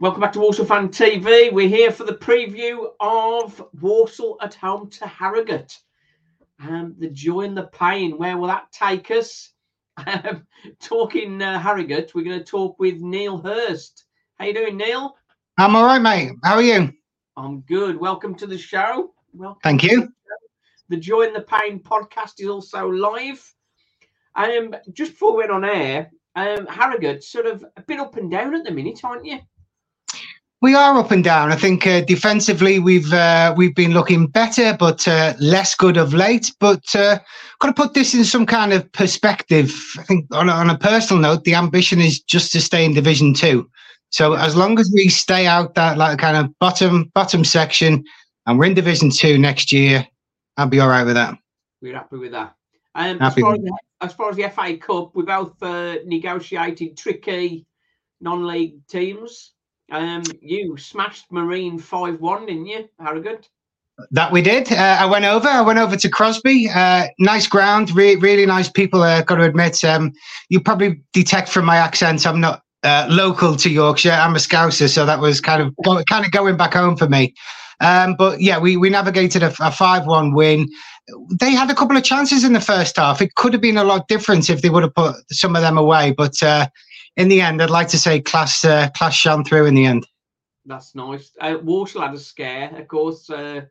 Welcome back to Walsall Fan TV. We're here for the preview of Walsall at home to Harrogate. Um, the joy and the pain. Where will that take us? Um, talking uh, Harrogate, we're going to talk with Neil Hirst. How you doing, Neil? I'm all right, mate. How are you? I'm good. Welcome to the show. Welcome. Thank you. The Joy and the Pain podcast is also live. Um, just before we went on air, um, Harrogate sort of a bit up and down at the minute, aren't you? We are up and down. I think uh, defensively we've uh, we've been looking better, but uh, less good of late. But uh, got to put this in some kind of perspective. I think on a, on a personal note, the ambition is just to stay in Division Two. So as long as we stay out that like kind of bottom bottom section, and we're in Division Two next year, I'll be all right with that. We're happy with that. Um, as, Happy far with as, the, as far as the FA Cup, we've both uh, negotiated tricky non-league teams. Um, you smashed Marine five one, didn't you, Harrogate? That we did. Uh, I went over. I went over to Crosby. Uh, nice ground. Re- really nice people. Uh, got to admit. Um, you probably detect from my accent. I'm not uh, local to Yorkshire. I'm a Scouser, so that was kind of go- kind of going back home for me. Um, but yeah, we we navigated a, a five-one win. They had a couple of chances in the first half. It could have been a lot different if they would have put some of them away. But uh, in the end, I'd like to say class uh, class shone through in the end. That's nice. Uh, had a scare, of course. Uh,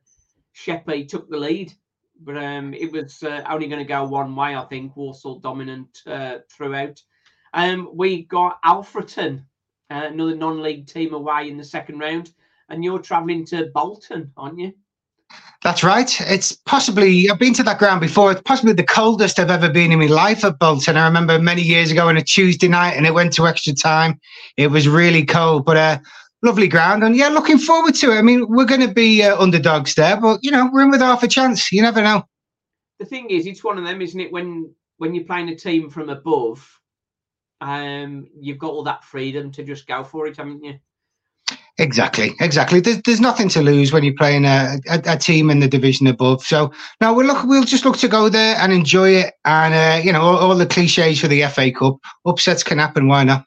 Sheppey took the lead, but um, it was uh, only going to go one way. I think Walsall dominant uh, throughout. Um, we got Alfreton, uh, another non-league team away in the second round, and you're travelling to Bolton, aren't you? That's right. It's possibly, I've been to that ground before. It's possibly the coldest I've ever been in my life at Bolton. I remember many years ago on a Tuesday night and it went to extra time. It was really cold, but uh, lovely ground. And yeah, looking forward to it. I mean, we're going to be uh, underdogs there, but you know, we're in with half a chance. You never know. The thing is, it's one of them, isn't it? When when you're playing a team from above, um, you've got all that freedom to just go for it, haven't you? Exactly, exactly. There's, there's nothing to lose when you're playing a, a, a team in the division above. So now we'll look, we'll just look to go there and enjoy it. And uh, you know, all, all the cliches for the FA Cup upsets can happen. Why not?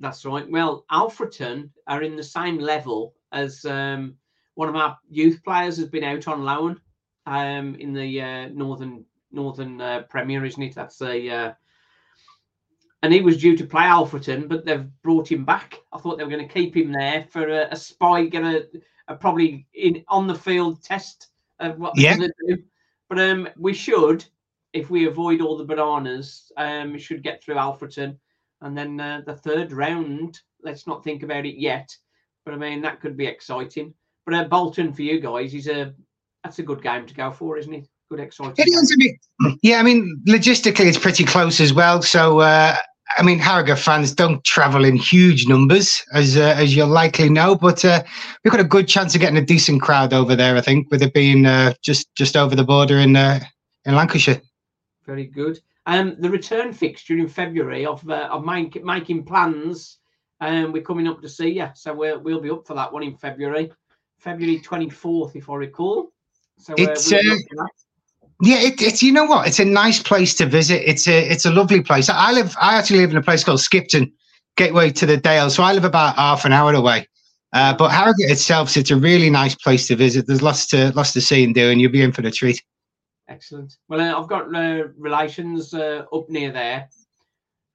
That's right. Well, Alfreton are in the same level as um, one of our youth players has been out on loan um, in the uh, northern northern uh, Premier, isn't it? That's a uh, and he was due to play Alfreton, but they've brought him back. I thought they were going to keep him there for a, a spy, get a, a probably in on the field test of what Yeah. they're going to do. But um, we should, if we avoid all the bananas, um, should get through Alfreton, and then uh, the third round. Let's not think about it yet, but I mean that could be exciting. But uh, Bolton for you guys is a that's a good game to go for, isn't it? Good exciting. It is a bit, yeah. I mean, logistically, it's pretty close as well. So, uh, I mean, Harrogate fans don't travel in huge numbers, as uh, as you'll likely know, but uh, we've got a good chance of getting a decent crowd over there. I think, with it being uh, just just over the border in uh, in Lancashire. Very good. Um, the return fixture in February of uh, of make, making plans. Um, we're coming up to see you, so we'll we'll be up for that one in February, February twenty fourth, if I recall. So uh, It's, Yeah, it, it's you know what? It's a nice place to visit. It's a it's a lovely place. I live. I actually live in a place called Skipton, gateway to the Dale. So I live about half an hour away. Uh, but Harrogate itself, it's a really nice place to visit. There's lots to lots to see and do, and you'll be in for the treat. Excellent. Well, uh, I've got uh, relations uh, up near there.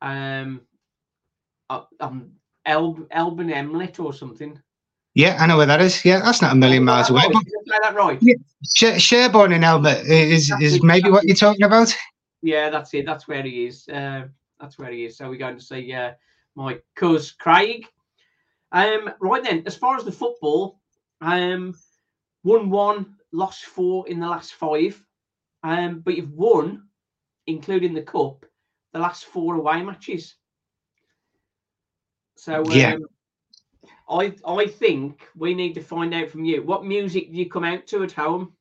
Um, up, um, El- Elban Emlet or something. Yeah, I know where that is. Yeah, that's not a million miles away. Right. Did I say that right? Yeah. Sh- Sherburn in Elmet is is maybe what you're talking about. Yeah, that's it. That's where he is. Uh, that's where he is. So we're going to see uh, my cuz Craig. Um, right then, as far as the football, um, won one, lost four in the last five. Um, but you've won, including the cup, the last four away matches. So um, Yeah. I I think we need to find out from you what music do you come out to at home?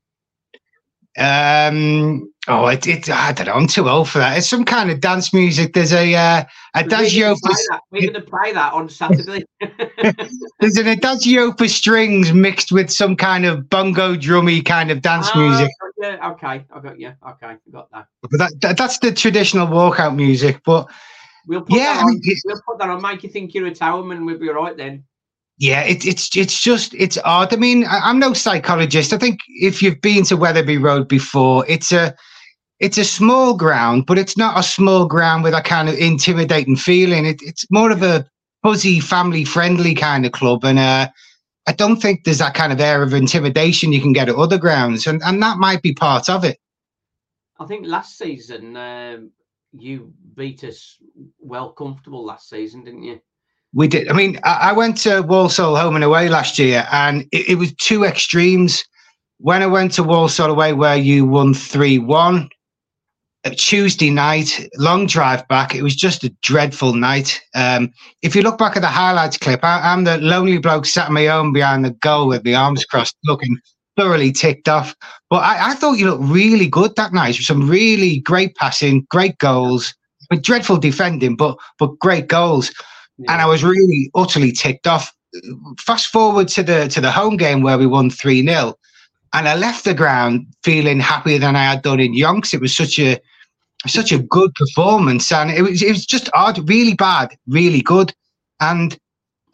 Um, oh, it, it, I don't know. I'm too old for that. It's some kind of dance music. There's a uh, adagio We're gonna play that- We're going to play that on Saturday. there's an adagio for strings mixed with some kind of bongo drummy kind of dance Ah, music. yeah, okay, I got you. Okay, I got that. But that, that that's the traditional walkout music. But We'll put Yeah, that I mean, we'll put that on. Make you think you're a tower and we'll be all right then. Yeah, it, it's it's just it's odd. I mean, I, I'm no psychologist. I think if you've been to Wetherby Road before, it's a it's a small ground, but it's not a small ground with a kind of intimidating feeling. It, it's more of a fuzzy, family friendly kind of club, and uh, I don't think there's that kind of air of intimidation you can get at other grounds, and and that might be part of it. I think last season um, you beat us well comfortable last season, didn't you? We did. I mean, I, I went to Walsall home and away last year, and it, it was two extremes. When I went to Walsall away, where you won three one, Tuesday night, long drive back. It was just a dreadful night. Um, if you look back at the highlights clip, I, I'm the lonely bloke sat on my own behind the goal with my arms crossed, looking thoroughly ticked off. But I, I thought you looked really good that night. Some really great passing, great goals, but dreadful defending, but but great goals and I was really utterly ticked off. Fast forward to the to the home game where we won three 0 and I left the ground feeling happier than I had done in Yonks. It was such a such a good performance, and it was it was just odd, really bad, really good. And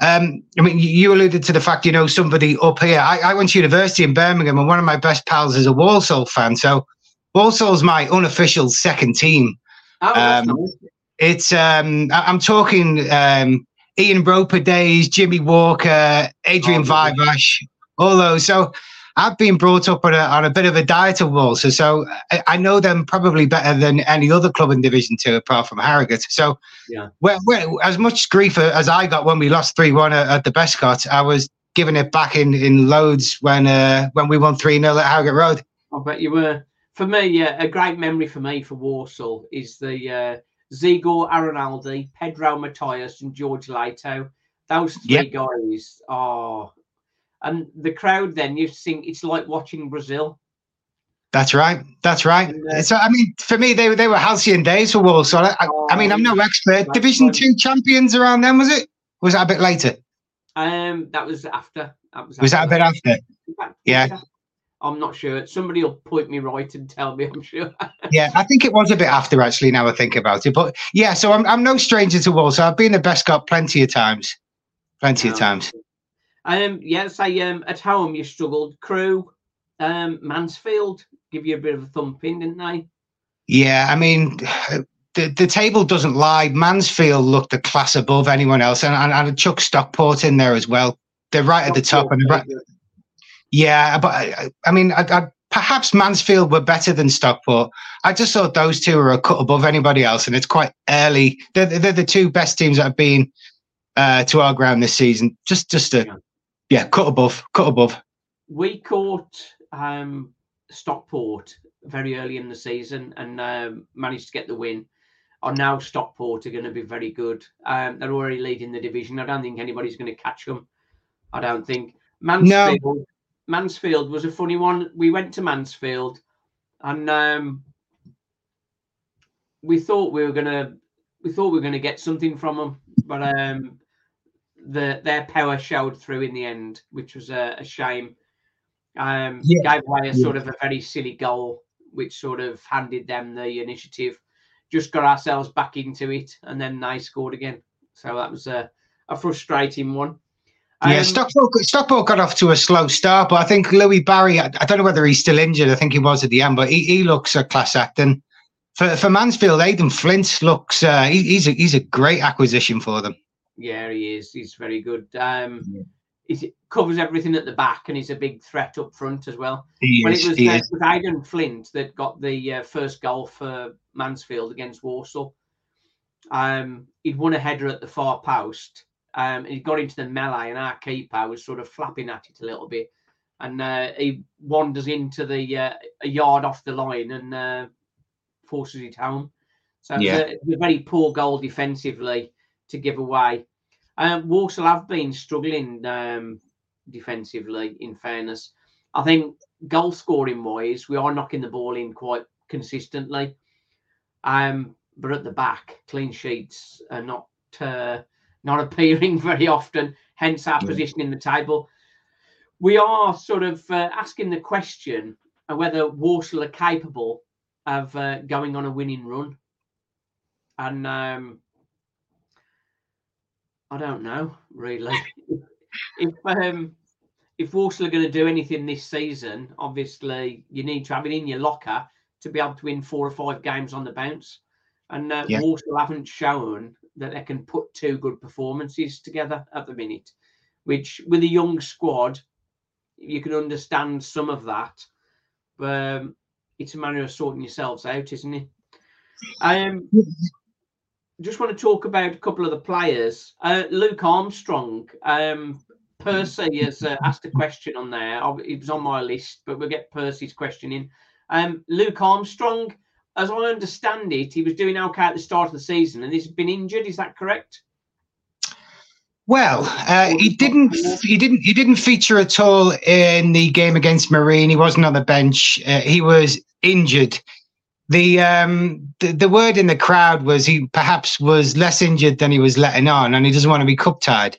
um, I mean, you- you alluded to the fact you know somebody up here. I, I went to university in Birmingham, and one of my best pals is a Walsall fan. So Walsall's my unofficial second team. Oh, um, nice. It's um I- I'm talking um Ian Roper days, Jimmy Walker, Adrian Oh. Viveash, all those. So I've been brought up on a, on a bit of a diet of Walsall, so I, I know them probably better than any other club in Division Two apart from Harrogate. So Yeah. well, well as much grief as I got when we lost three one at, at the Bescot, I was giving it back in in loads when uh when we won three 0 at Harrogate Road. I bet you were. For me, yeah, a great memory for me for Walsall is the uh, Zigor Aranalde, Pedro Matias, and George Leitão. Those three Yep. guys are, and the crowd. Then you think it's like watching Brazil. That's right. That's right. And, uh, so I mean, for me, they were they were halcyon days for Walsall. I, I, I mean, I'm no expert. Division right. two champions around then, was it? Was that a bit later? Um, that was after. That was. Was that a bit after? Yeah. I'm not sure. Somebody will point me right and tell me. I'm sure. Yeah, I think it was a bit after actually. Now I think about it, but yeah. So I'm I'm no stranger to Walsall. I've been the Bescot plenty of times, plenty of times. Um, yeah, say um, at home you struggled. Crewe, um, Mansfield give you a bit of a thumping, didn't they? Yeah, I mean, the the table doesn't lie. Mansfield looked a class above anyone else, and and, and Chuck Stockport in there as well. They're right at the top, and right, Yeah, but I, I mean, I, I, perhaps Mansfield were better than Stockport. I just thought those two were a cut above anybody else, and it's quite early. They're, they're the two best teams that have been uh, to our ground this season. Just, just a Yeah. yeah, cut above, cut above. we caught um, Stockport very early in the season and um, managed to get the win. Are now Stockport are going to be very good. Um, they're already leading the division. I don't think anybody's going to catch them. I don't think Mansfield. Mansfield was a funny one. We went to Mansfield, and um, we thought we were gonna we thought we were gonna get something from them, but um, the their power showed through in the end, which was a, a shame. Um, Yeah. gave away a sort of a very silly goal, which sort of handed them the initiative. Just got ourselves back into it, and then they scored again. So that was a, a frustrating one. Yeah, Um, Stockport, Stockport got off to a slow start, but I think Louie Barry, I, I don't know whether he's still injured. I think he was at the end, but he, he looks a class act. And for, for Mansfield, Aden Flint looks, uh, he, he's, a, he's a great acquisition for them. Yeah, he is. He's very good. Um, he covers everything at the back, and he's a big threat up front as well. He is. it was, uh, was Aden Flint that got the uh, first goal for Mansfield against Walsall. Um, he'd won a header at the far post. Um, he got into the melee, and our keeper was sort of flapping at it a little bit, and uh, he wanders into the uh, a yard off the line and uh, forces it home. So Yeah. a, it a very poor goal defensively to give away. Um, Walsall have been struggling um, defensively. In fairness, I think goal scoring wise, we are knocking the ball in quite consistently. Um, but at the back, clean sheets are not uh, not appearing very often. Hence our Yeah. position in the table. We are sort of uh, asking the question whether Walsall are capable of uh, going on a winning run, and um, I don't know really. if um, if Walsall are going to do anything this season, obviously you need to have it in your locker to be able to win four or five games on the bounce. And uh, Yeah. Walsall haven't shown that they can put two good performances together at the minute, which with a young squad, you can understand some of that. But um, it's a matter of sorting yourselves out, isn't it? Um, just want to talk about a couple of the players. Uh, Luke Armstrong, um, Percy has uh, asked a question on there. It was on my list, but we'll get Percy's question in. Um, Luke Armstrong, as I understand it, he was doing okay at the start of the season and he's been injured. Is that correct? Well, uh, he didn't. He didn't. He didn't feature at all in the game against Marine. He wasn't on the bench. Uh, he was injured. The, um, the the word in the crowd was he perhaps was less injured than he was letting on, and he doesn't want to be cup tied.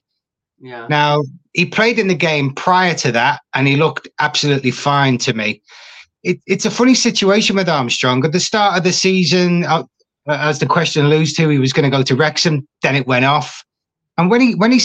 Yeah. Now he played in the game prior to that, and he looked absolutely fine to me. It, it's a funny situation with Armstrong. At the start of the season, uh, as the question alludes to, he was going to go to Wrexham. Then it went off, and when he when he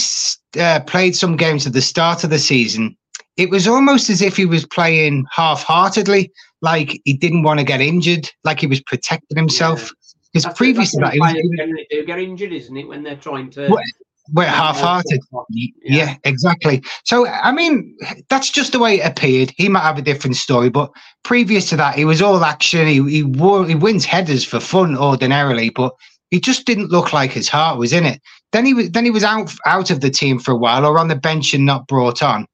uh, played some games at the start of the season, it was almost as if he was playing half-heartedly, like he didn't want to get injured, like he was protecting himself. Because That's previous to that, he was, he was do get injured, isn't it? When they're trying to. Well, we're half-hearted. Y- Yeah. exactly. So, I mean, that's just the way it appeared. He might have a different story, but previous to that, he was all action. He he, wo- he wins headers for fun ordinarily, but he just didn't look like his heart was in it. Then he was then he was out out of the team for a while, or on the bench and not brought on.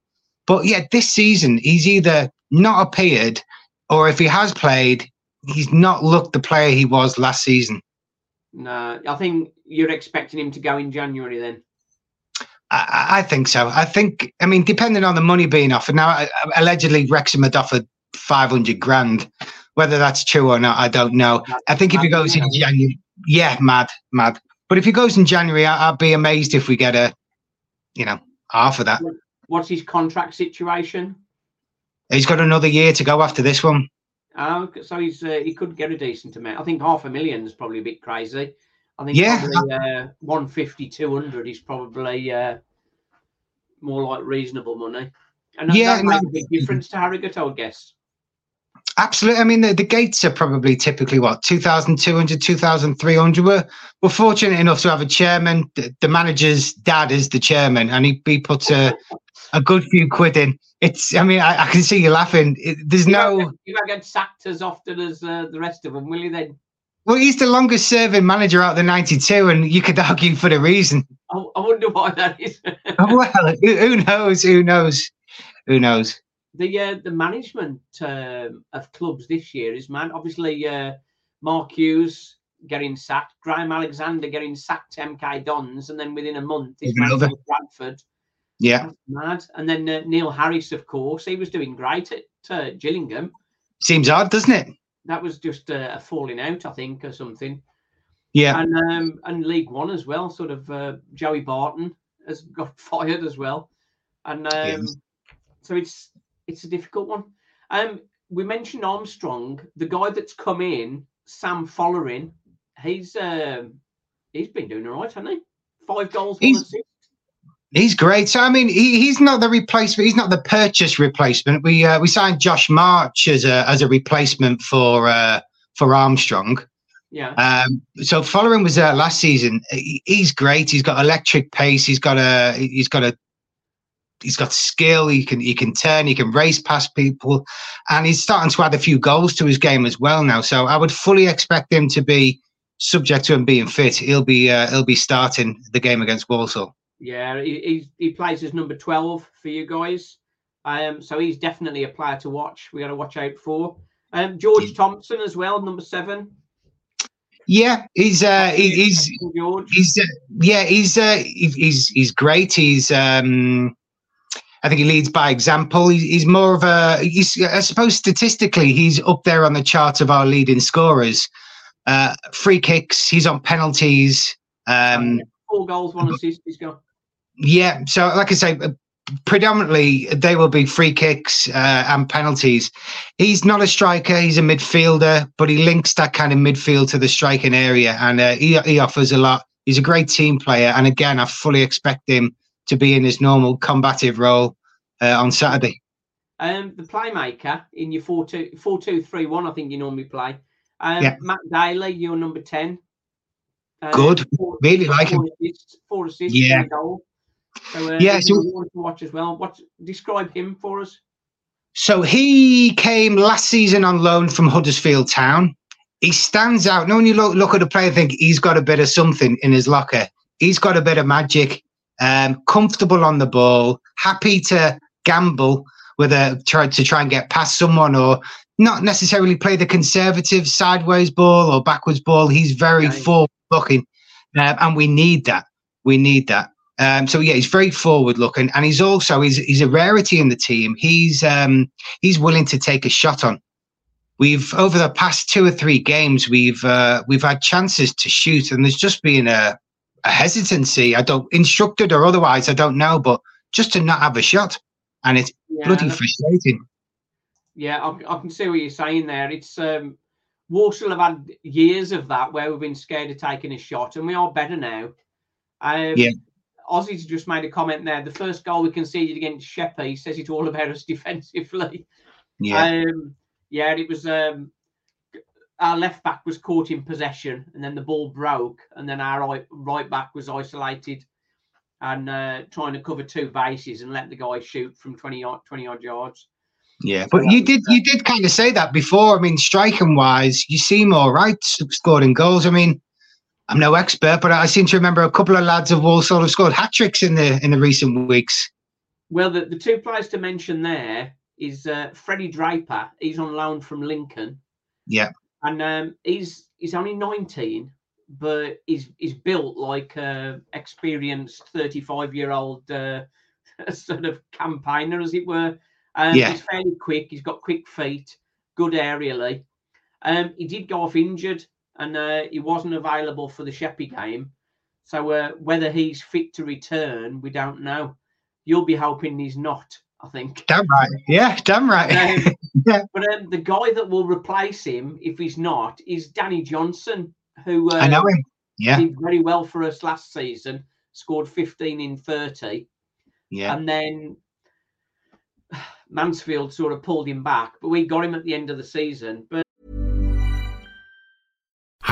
But yeah, this season he's either not appeared, or if he has played, he's not looked the player he was last season. No, I think you're expecting him to go in January then. I, I think so. I think, I mean, depending on the money being offered. Now, I- I- allegedly, Wrexham had offered 500 grand. Whether that's true or not, I don't know. I think if he goes in January, yeah, mad, mad. But if he goes in January, I, I'd be amazed if we get a, you know, half of that. What's his contract situation? He's got another year to go after this one. Oh, so he's uh, he could get a decent amount. I think half a million is probably a bit crazy. I think Yeah. probably, uh, 150, 200 is probably uh, more like reasonable money. And that, Yeah, that makes no. a big difference to Harrogate, I would guess. Absolutely. I mean, the, the gates are probably typically what 2,200, 2,300. We're, we're fortunate enough to have a chairman. The, the manager's dad is the chairman, and he, he puts a, a good few quid in. It's, I mean, I, I can see you laughing. It, there's You no, won't, get, you won't get sacked as often as uh, the rest of them, will you then? Well, he's the longest serving manager out of the 92, and you could argue for the reason. I, I wonder why that is. well, who, who knows? Who knows? Who knows? the uh, the management um, of clubs this year is man. Obviously, uh, Mark Hughes getting sacked, Graham Alexander getting sacked MK Dons, and then within a month he's managing. Bradford. Yeah. That's mad. And then uh, Neil Harris, of course, he was doing great at uh, Gillingham. Seems odd, doesn't it? That was just uh, a falling out, I think, or something. Yeah. And um, and League One as well. Sort of uh, Joey Barton has got fired as well, and um, Yes. so it's it's a difficult one. Um, we mentioned Armstrong, the guy that's come in, Sam Folarin. He's um, he's been doing all right, hasn't he? Five goals, one He's- assist. He's great. So I mean, he, he's not the replacement. He's not the purchase replacement. We uh, we signed Josh March as a as a replacement for uh, for Armstrong. Yeah. Um, so Folarin was there last season. He, he's great. He's got electric pace. He's got a he's got a he's got skill. He can he can turn. He can race past people, and he's starting to add a few goals to his game as well now. So I would fully expect him to be subject to him being fit. He'll be uh, he'll be starting the game against Walsall. Yeah, he, he, he plays as number 12 for you guys. Um, so he's definitely a player to watch. We got to watch out for. Um, George Thompson as well, number seven. Yeah, he's uh, he, he's George. he's uh, yeah he's uh, he- he's he's great. He's um, I think he leads by example. He's, he's more of a he's I suppose statistically he's up there on the chart of our leading scorers. Uh, free kicks, he's on penalties. Um, Four goals, one assist. He's got. Yeah, so like I say, uh, predominantly they will be free kicks uh, and penalties. He's not a striker; he's a midfielder, but he links that kind of midfield to the striking area, and uh, he he offers a lot. He's a great team player, and again, I fully expect him to be in his normal combative role uh, on Saturday. Um, the playmaker in your 4 2 4 2 3 1, I think you normally play. Um, Yeah. Matt Daly, you're number 10. Um, Good. four- Really like him. four Assists, four assists, Yeah. and a goal. So, uh, Yeah, so- to watch as well. What describe him for us? So he came last season on loan from Huddersfield Town. He stands out. Now, when you look, look at the player, think he's got a bit of something in his locker. He's got a bit of magic. Um, comfortable on the ball, happy to gamble with a try to try and get past someone, or not necessarily play the conservative sideways ball or backwards ball. He's very forward looking, uh, and we need that. We need that. Um, so yeah, he's very forward looking, and he's also he's he's a rarity in the team. He's um, he's willing to take a shot on. We've over the past two or three games, we've uh, we've had chances to shoot, and there's just been a, a hesitancy. I don't instructed or otherwise, I don't know, but just to not have a shot, and it's Yeah, bloody frustrating. Yeah, I, I can see what you're saying there. It's um, Walsall have had years of that where we've been scared of taking a shot, and we are better now. Um, Yeah. Ozzy's just made a comment there. The first goal we conceded against Sheppey he says it all about us defensively. Yeah, Um, yeah, it was um, our left back was caught in possession, and then the ball broke, and then our right, right back was isolated and uh, trying to cover two bases and let the guy shoot from 20 odd, 20 odd yards. yeah. But you did you did kind of say that before. I mean, striking wise, you seem all right scoring goals. I mean. I'm no expert, but I seem to remember a couple of lads of Walsall have scored hat tricks in the in the recent weeks. Well, the, the two players to mention there is uh, Freddie Draper. He's on loan from Lincoln, Yeah, and um, he's he's only 19, but he's he's built like a experienced 35 year old uh, sort of campaigner, as it were. Um, Yeah. He's fairly quick. He's got quick feet, good aerially. Um, he did go off injured, and uh, he wasn't available for the Sheppey game. So uh, whether he's fit to return, we don't know. You'll be hoping he's not. I think. damn right. Yeah, damn right. Um, Yeah. But um, the guy that will replace him, if he's not, is Danny Johnson, who uh, I know him. Yeah, did very well for us last season, scored 15 in 30, yeah. and then Mansfield sort of pulled him back, but we got him at the end of the season. But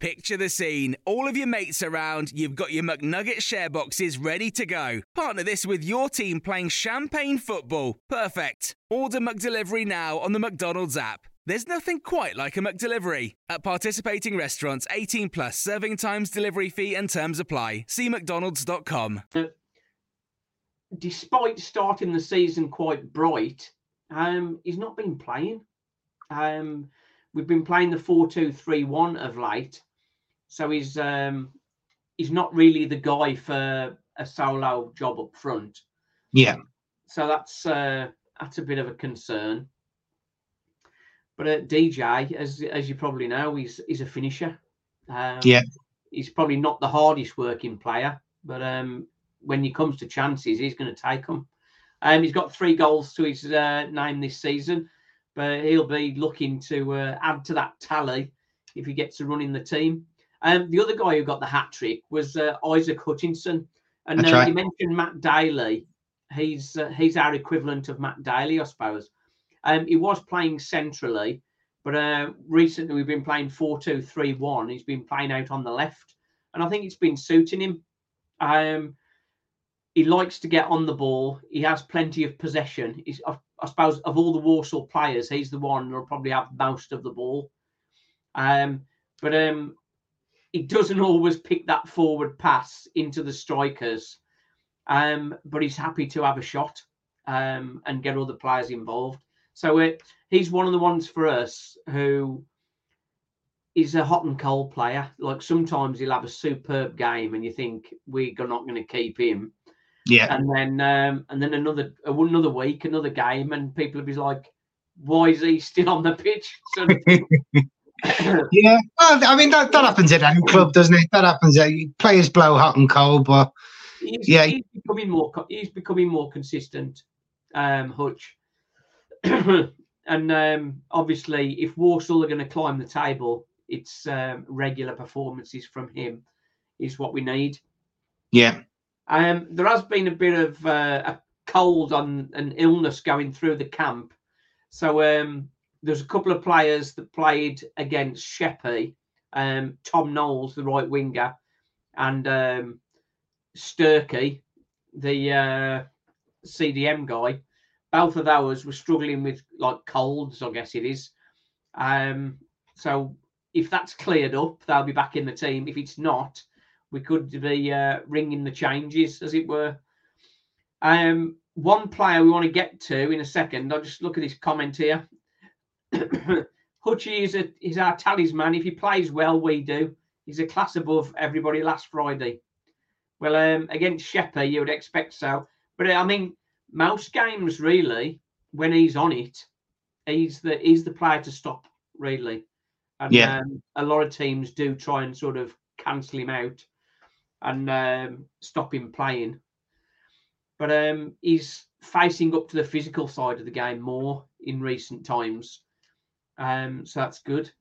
Picture the scene. All of your mates around, you've got your McNugget share boxes ready to go. Partner this with your team playing champagne football. Perfect. Order McDelivery now on the McDonald's app. There's nothing quite like a McDelivery. At participating restaurants, 18 plus serving times, delivery fee, and terms apply. See McDonald's.com. despite starting the season quite bright, um, he's not been playing. Um, we've been playing the 4 2 3 1 of late. So he's um, he's not really the guy for a solo job up front. Yeah. So that's uh, that's a bit of a concern. But uh, DJ, as as you probably know, he's he's a finisher. Um, Yeah. He's probably not the hardest working player, but um, when it comes to chances, he's going to take them. Um, he's got three goals to his uh, name this season, but he'll be looking to uh, add to that tally if he gets a run in the team. Um, the other guy who got the hat trick was uh, Isaac Hutchinson, and uh, right. you mentioned Matt Daly. He's uh, he's our equivalent of Matt Daly, I suppose. Um, he was playing centrally, but uh, recently we've been playing 4 2 3 1. He's been playing out on the left, and I think it's been suiting him. Um, he likes to get on the ball. He has plenty of possession. He's, I, I suppose, of all the Walsall players, he's the one who'll probably have most of the ball. Um, but um, he doesn't always pick that forward pass into the strikers. Um, but he's happy to have a shot um, and get other players involved. So it, he's one of the ones for us who is a hot and cold player. Like sometimes he'll have a superb game, and you think we're not going to keep him, Yeah. and then um, and then another another week, another game, and people will be like, "Why is he still on the pitch?" So, Yeah. Well, I mean, that, that happens at any club, doesn't it? That happens. At, players blow hot and cold, but he's, Yeah. he's becoming more he's becoming more consistent um hutch and um obviously if Walsall are going to climb the table it's um, regular performances from him is what we need yeah. um there has been a bit of uh, a cold on an illness going through the camp so um there's a couple of players that played against sheppey um tom knowles the right winger and um Sturkey, the uh, CDM guy, both of those were struggling with like colds, I guess it is. Um, so if that's cleared up, they'll be back in the team. If it's not, we could be uh, ringing the changes, as it were. Um, one player we want to get to in a second. I'll just look at this comment here. Hutchie is a is our talisman. If he plays well, we do. He's a class above everybody last Friday. Well, um, against Sheppey, you would expect so. But uh, I mean, most games really, when he's on it, he's the he's the player to stop really. And Yeah. um, a lot of teams do try and sort of cancel him out and um, stop him playing. But um, he's facing up to the physical side of the game more in recent times. Um, so that's good.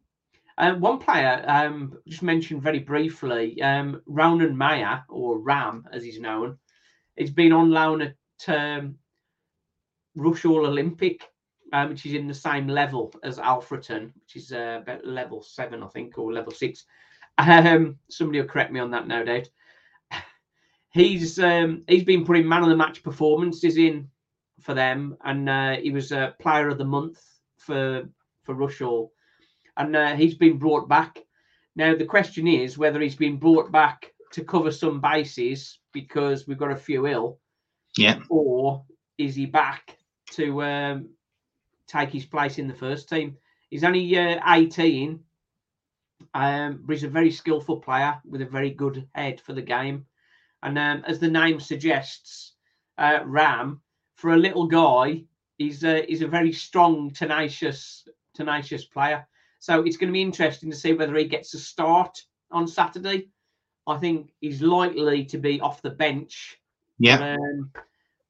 Um, one player, um, just mentioned very briefly, um, Ronan Maher, or Ram as he's known, he's been on loan at um, Rushall Olympic, um, which is in the same level as Alfreton, which is uh, about level seven, I think, or level six. Um, somebody will correct me on that, no doubt. He's um, he's been putting man of the match performances in for them, and uh, he was a player of the month for for Rushall and uh, he's been brought back. Now the question is whether he's been brought back to cover some bases because we've got a few ill, Yeah. or is he back to um, take his place in the first team? He's only uh, 18, um, but he's a very skillful player with a very good head for the game. And um, as the name suggests, uh, Ram, for a little guy, he's a, he's a very strong, tenacious, tenacious player. So it's going to be interesting to see whether he gets a start on Saturday. I think he's likely to be off the bench. Yeah. um,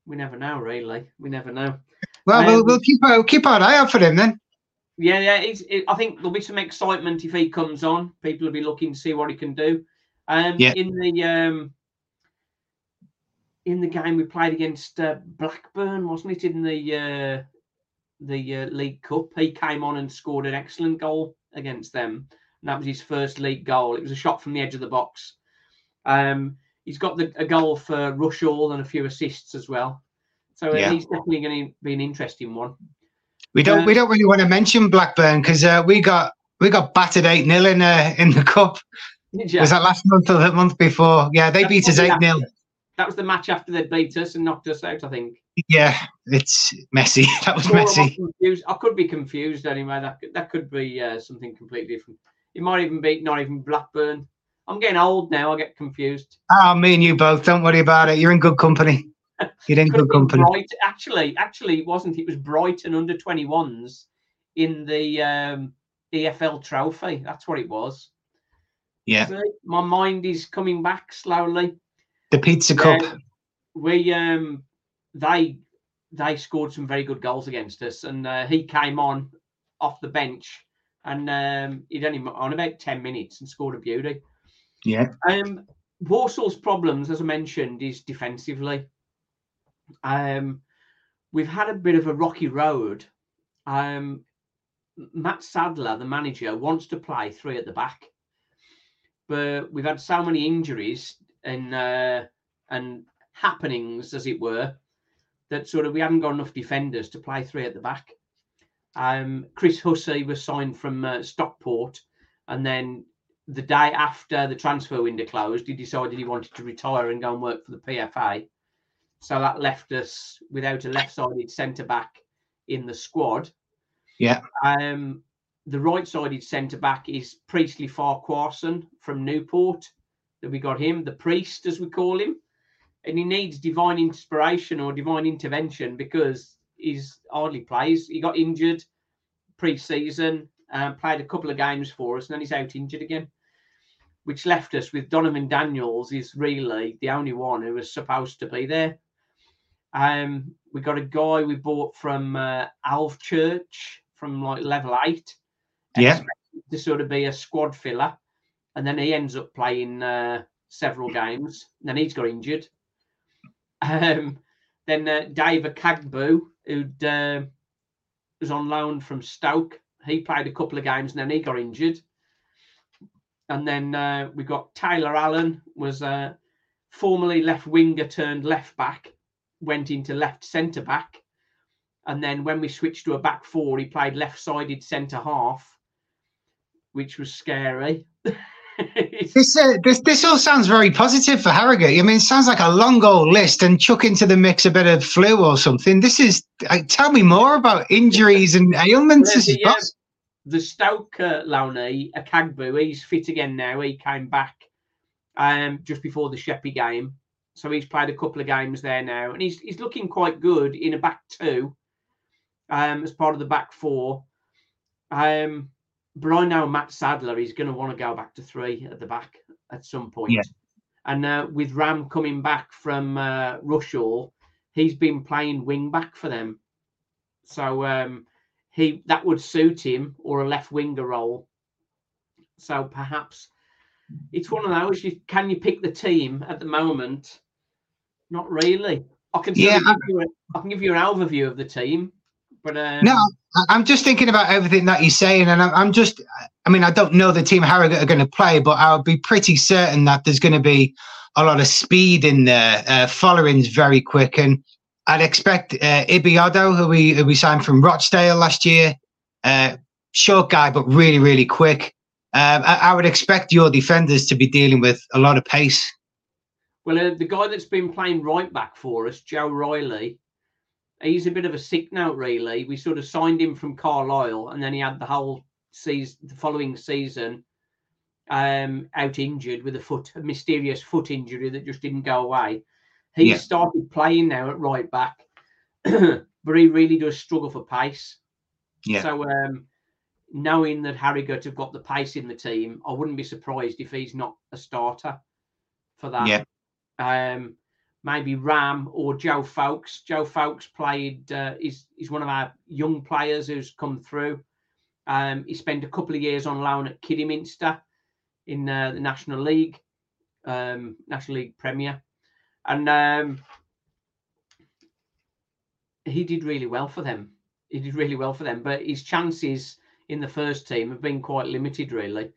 we never know, really. We never know. Well, we'll, Um, we'll keep our, keep our eye out for him then. Yeah, yeah. It's, it, I think there'll be some excitement if he comes on. People will be looking to see what he can do. Um, Yeah. In the um, in the game we played against uh, Blackburn, wasn't it? In the uh, the uh, League Cup, he came on and scored an excellent goal against them. And that was his first league goal. It was a shot from the edge of the box. Um, he's got the, a goal for Rushall and a few assists as well. So uh, Yeah. he's definitely going to be an interesting one. We don't Uh, we don't really want to mention Blackburn because uh, we got we got battered eight 0 in uh, in the cup. Was that last month or the month before? Yeah, they That's beat us eight probably 0 That was the match after they beat us and knocked us out, I think. Yeah, it's messy. That was Or messy. I could be confused anyway. That could, that could be uh, something completely different. It might even be not even Blackburn. I'm getting old now. I get confused. Oh, me and you both. Don't worry about it. You're in good company. You're in good company. Bright, actually, actually, it wasn't. It was Brighton under 21s in the um, EFL Trophy. That's what it was. Yeah, See, my mind is coming back slowly. The pizza cup. Yeah, we um they they scored some very good goals against us, and uh, he came on off the bench, and um, he'd only on about ten minutes and scored a beauty. Yeah, Um, Walsall's problems, as I mentioned, is defensively. Um, we've had a bit of a rocky road. Um, Mat Sadler, the manager, wants to play three at the back, but we've had so many injuries and uh, and happenings, as it were, that sort of we haven't got enough defenders to play three at the back. Um, Chris Hussey was signed from uh, Stockport, and then the day after the transfer window closed, he decided he wanted to retire and go and work for the PFA. So that left us without a left-sided centre back in the squad. Yeah. Um, the right-sided centre back is Priestley Farquharson from Newport. That we got him, the priest as we call him, and he needs divine inspiration or divine intervention because he's hardly plays. He got injured pre-season, um, played a couple of games for us, and then he's out injured again which left us with Donervon Daniels is really the only one who was supposed to be there. Um, we got a guy we bought from uh, Church from like level eight. Yeah. To sort of be a squad filler. And then he ends up playing uh, several games. And then he's got injured. Um, then uh, Dave Okagbue, who uh, was on loan from Stoke, he played a couple of games and then he got injured and then uh, we got Taylor Allen was uh, formerly left winger turned left back, went into left centre back, and then when we switched to a back four, he played left sided centre half, which was scary. This, uh, this this all sounds very positive for Harrogate. I mean, it sounds like a long old list, and chuck into the mix a bit of flu or something. This is. Uh, tell me more about injuries and ailments. This is Yeah, the Stoke uh, loanee, Okagbue, he's fit again now. He came back um, just before the Sheppey game. So he's played a couple of games there now. And he's, he's looking quite good in a back two um, as part of the back four. Um, but I know Mat Sadler is going to want to go back to three at the back at some point. Yeah. And uh, with Ram coming back from uh, Rushall, he's been playing wing back for them. So um, he that would suit him or a left winger role. So perhaps it's one of those. You, can you pick the team at the moment? Not really. I can Yeah, give you a, I can give you an overview of the team, but um, No, I'm just thinking about everything that you're saying, and I'm, just. I mean, I don't know the team Harrogate are going to play, but I'll be pretty certain that there's going to be a lot of speed in there. Uh, Folarin's very quick, and I'd expect uh, Ibiodo, who we who we signed from Rochdale last year, uh, short guy but really really quick. Um, I, I would expect your defenders to be dealing with a lot of pace. Well, uh, the guy that's been playing right back for us, Joe Riley, he's a bit of a sick note, really. We sort of signed him from Carlisle, and then he had the whole season, the following season, um, out injured with a foot, a mysterious foot injury that just didn't go away. He Yeah. started playing now at right back, but he really does struggle for pace. Yeah. So, um, knowing that Harrogate have got the pace in the team, I wouldn't be surprised if he's not a starter for that. Yeah. Um, maybe Ram or Joe Foulkes. Joe Foulkes played. Uh, is is one of our young players who's come through. Um, he spent a couple of years on loan at Kidderminster in uh, the National League, um, National League Premier, and um, he did really well for them. He did really well for them, but his chances in the first team have been quite limited, really.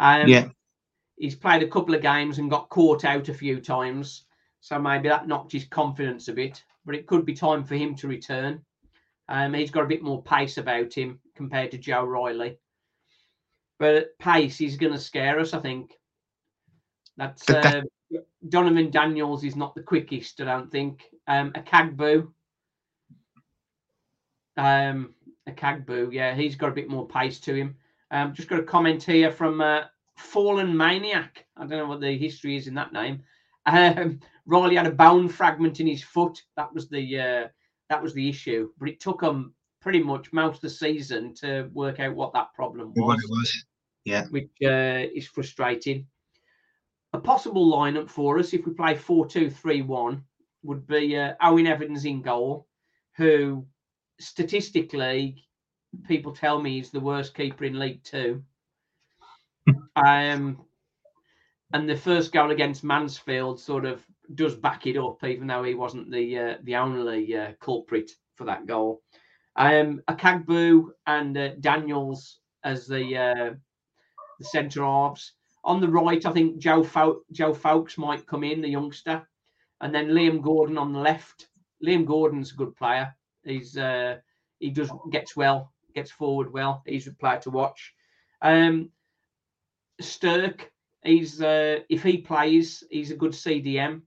Um, Yeah. he's played a couple of games and got caught out a few times, so maybe that knocked his confidence a bit. But it could be time for him to return. Um, he's got a bit more pace about him compared to Joe Riley. But pace is going to scare us, I think. That's uh, Donervon Daniels is not the quickest, I don't think. Um, Okagbue. Um, Okagbue, yeah, he's got a bit more pace to him. Um, just got a comment here from uh, Fallen Maniac. I don't know what the history is in that name. Um, Riley had a bone fragment in his foot. That was the uh, that was the issue. But it took him pretty much most of the season to work out what that problem was. What it was. Yeah. Which uh, is frustrating. A possible lineup for us if we play 4 2 3 1 would be uh, Owen Evans in goal, who statistically people tell me is the worst keeper in League Two. um, and the first goal against Mansfield sort of does back it up, even though he wasn't the uh, the only uh, culprit for that goal. Um, Okagbue and uh, Daniels as the uh, the centre halves. On the right, I think Joe Fo- Joe Foulkes might come in, the youngster, and then Liam Gordon on the left. Liam Gordon's a good player. He's uh, he does gets well, gets forward well. He's a player to watch. Um, Stirk, he's uh, if he plays, he's a good CDM.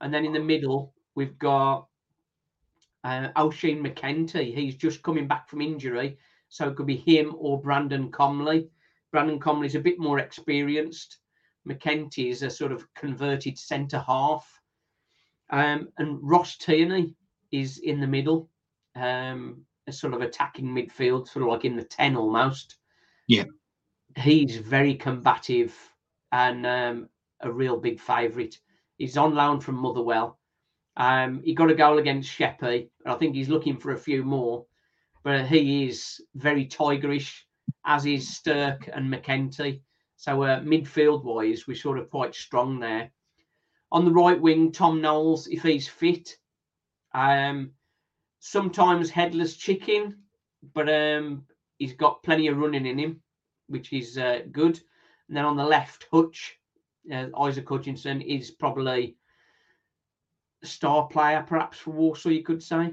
And then in the middle, we've got uh, Oisin McEntee. He's just coming back from injury, so it could be him or Brandon Comley. Brandon Comley's a bit more experienced. McEntee is a sort of converted centre half. Um, and Ross Tierney is in the middle, um, a sort of attacking midfield, sort of like in the 10 almost. Yeah. He's very combative and um, a real big favourite. He's on loan from Motherwell. Um, he got a goal against Sheppey. And I think he's looking for a few more, but he is very tigerish as is Stirk and McEntee. So uh, midfield wise, we're sort of quite strong there. On the right wing, Tom Knowles, if he's fit. Um, sometimes headless chicken, but um, he's got plenty of running in him, which is uh, good. And then on the left, Hutch, uh, Isaac Hutchinson is probably a star player, perhaps for Walsall, you could say.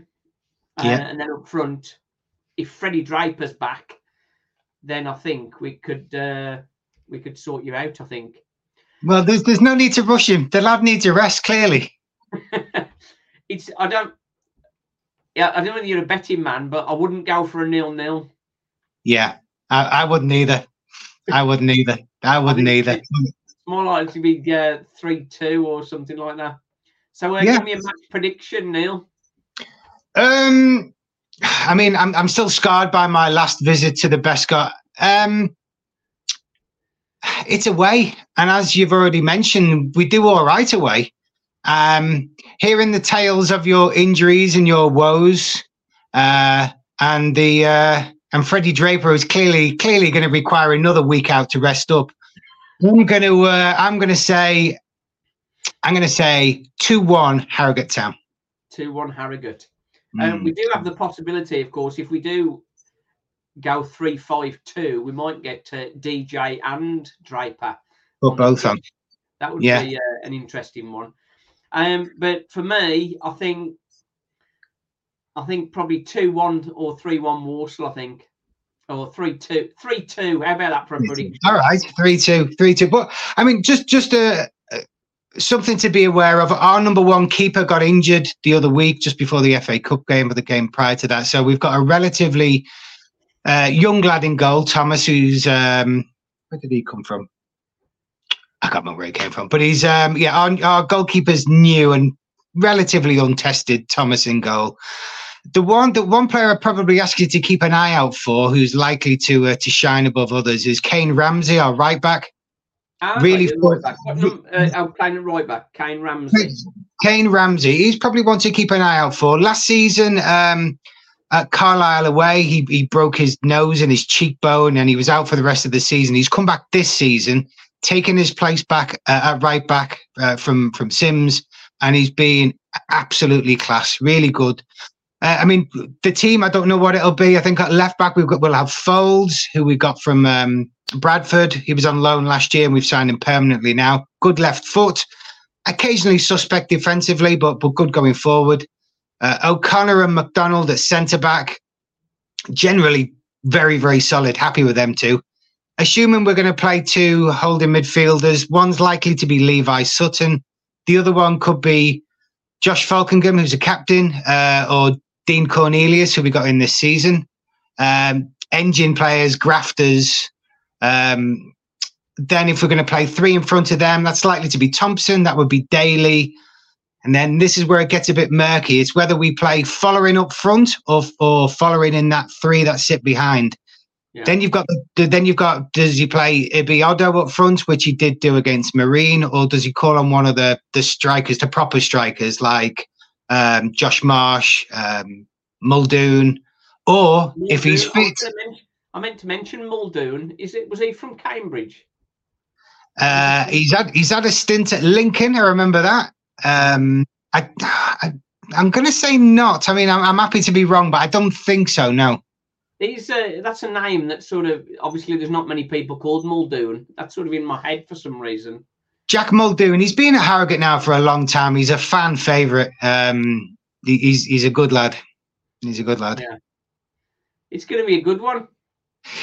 Yeah. Uh, and then up front, if Freddie Draper's back, then I think we could uh, we could sort you out. I think. Well, there's there's no need to rush him. The lad needs a rest, clearly. it's I don't. Yeah, I don't know whether you're a betting man, but I wouldn't go for a nil nil. Yeah, I, I wouldn't either. I wouldn't either. I wouldn't either. It's more likely to be uh, three two or something like that. So uh, Yeah. give me a match prediction, Neil. Um, I mean, I'm I'm still scarred by my last visit to the Bescot. Um, it's away, and as you've already mentioned, we do all right away. Um, hearing the tales of your injuries and your woes, uh, and the uh, and Freddie Draper is clearly clearly going to require another week out to rest up. I'm going to uh, I'm going to say I'm going to say two one Harrogate Town. Two one Harrogate. Um, we do have the possibility, of course, if we do go three five two, we might get uh, DJ and Draper. Put on the both on. That would Yeah. be uh, an interesting one. Um, but for me, I think I think probably two one or three one Walsall. I think or three two three two. How about that for a prediction? All right, three two, three two. But I mean, just just a, uh something to be aware of. Our number one keeper got injured the other week, just before the FA Cup game, or the game prior to that. So we've got a relatively uh, young lad in goal, Thomas, who's um, where did he come from? I can't remember where he came from, but he's um, yeah, our, our goalkeeper's new and relatively untested. Thomas in goal. The one, the one player I probably ask you to keep an eye out for, who's likely to uh, to shine above others, is Kayne Ramsay, our right back. Ah, really right, back. Num- uh, I'm playing right back. Kayne Ramsay. Kayne Ramsay, he's probably one to keep an eye out for. Last season, um, at Carlisle away, he, he broke his nose and his cheekbone and he was out for the rest of the season. He's come back this season, taken his place back uh, at right back uh, from, from Sims, and he's been absolutely class, really good. Uh, I mean, the team, I don't know what it'll be. I think at left back, we've got, we'll have Foulds, who we got from um, Bradford. He was on loan last year and we've signed him permanently now. Good left foot occasionally suspect defensively, but but good going forward. Uh, O'Connor and McDonald at centre back, generally very very solid. Happy with them too. Assuming we're going to play two holding midfielders, one's likely to be Levi Sutton. The other one could be Josh Falkingham, who's a captain, uh, or Dean Cornelius, who we got in this season. Um, engine players, grafters, um, then if we're going to play three in front of them, that's likely to be Thompson. That would be Daly. And then this is where it gets a bit murky. It's whether we play Folarin up front or or Folarin in that three that sit behind. Yeah. Then you've got the, then you've got does he play Ibi Odo up front, which he did do against Marine, or does he call on one of the the strikers, the proper strikers like um, Josh March, um, Muldoon, or Muldoon, if he's fit. I meant to mention Muldoon. Is it was he from Cambridge? Uh, he's had he's had a stint at Lincoln. I remember that. Um, I, I am going to say not. I mean, I'm, I'm happy to be wrong, but I don't think so. No. He's uh, that's a name that sort of obviously there's not many people called Muldoon. That's sort of in my head for some reason. Jack Muldoon. He's been at Harrogate now for a long time. He's a fan favourite. Um, he's he's a good lad. He's a good lad. Yeah. It's going to be a good one.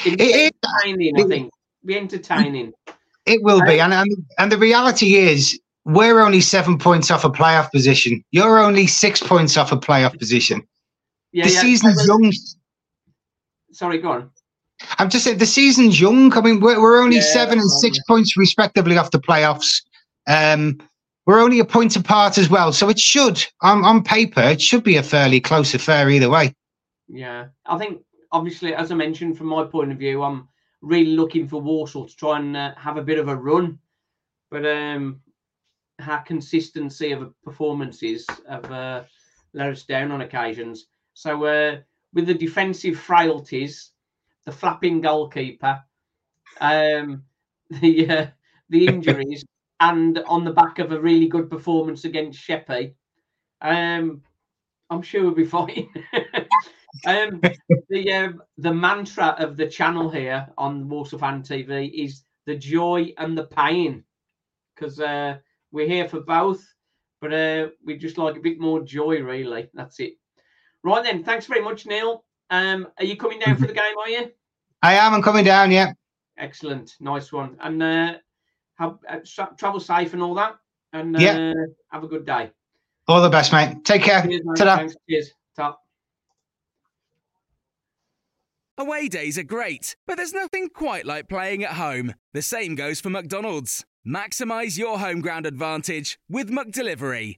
It'll it, entertaining, it, I think. Be entertaining. It will be, and, and and the reality is, we're only seven points off a playoff position. You're only six points off a playoff position. Yeah, the yeah, season's young. Sorry, go on. I'm just saying the season's young. I mean, we're, we're only yeah, seven and six points respectively off the playoffs. Um, we're only a point apart as well, so it should, on, on paper, it should be a fairly close affair either way. Yeah, I think obviously, as I mentioned, from my point of view, I'm really looking for Walsall to try and uh, have a bit of a run, but um, our consistency of performances have uh, let us down on occasions. So, uh, with the defensive frailties, the flapping goalkeeper, um, the uh, the injuries, and on the back of a really good performance against Sheppey, um, I'm sure we'll be fine. um, the um, the mantra of the channel here on Walsall Fan TV is the joy and the pain, because uh, we're here for both, but uh, we just like a bit more joy, really. That's it. Right then, thanks very much, Neil. Um, are you coming down for the game? Are you? I am. I'm coming down. Yeah. Excellent, nice one, and uh, have uh, travel safe and all that, and uh, yeah. have a good day. All the best, mate. Take care. Cheers, mate. Thanks. Cheers. Top. Away days are great, but there's nothing quite like playing at home. The same goes for McDonald's. Maximize your home ground advantage with McDelivery.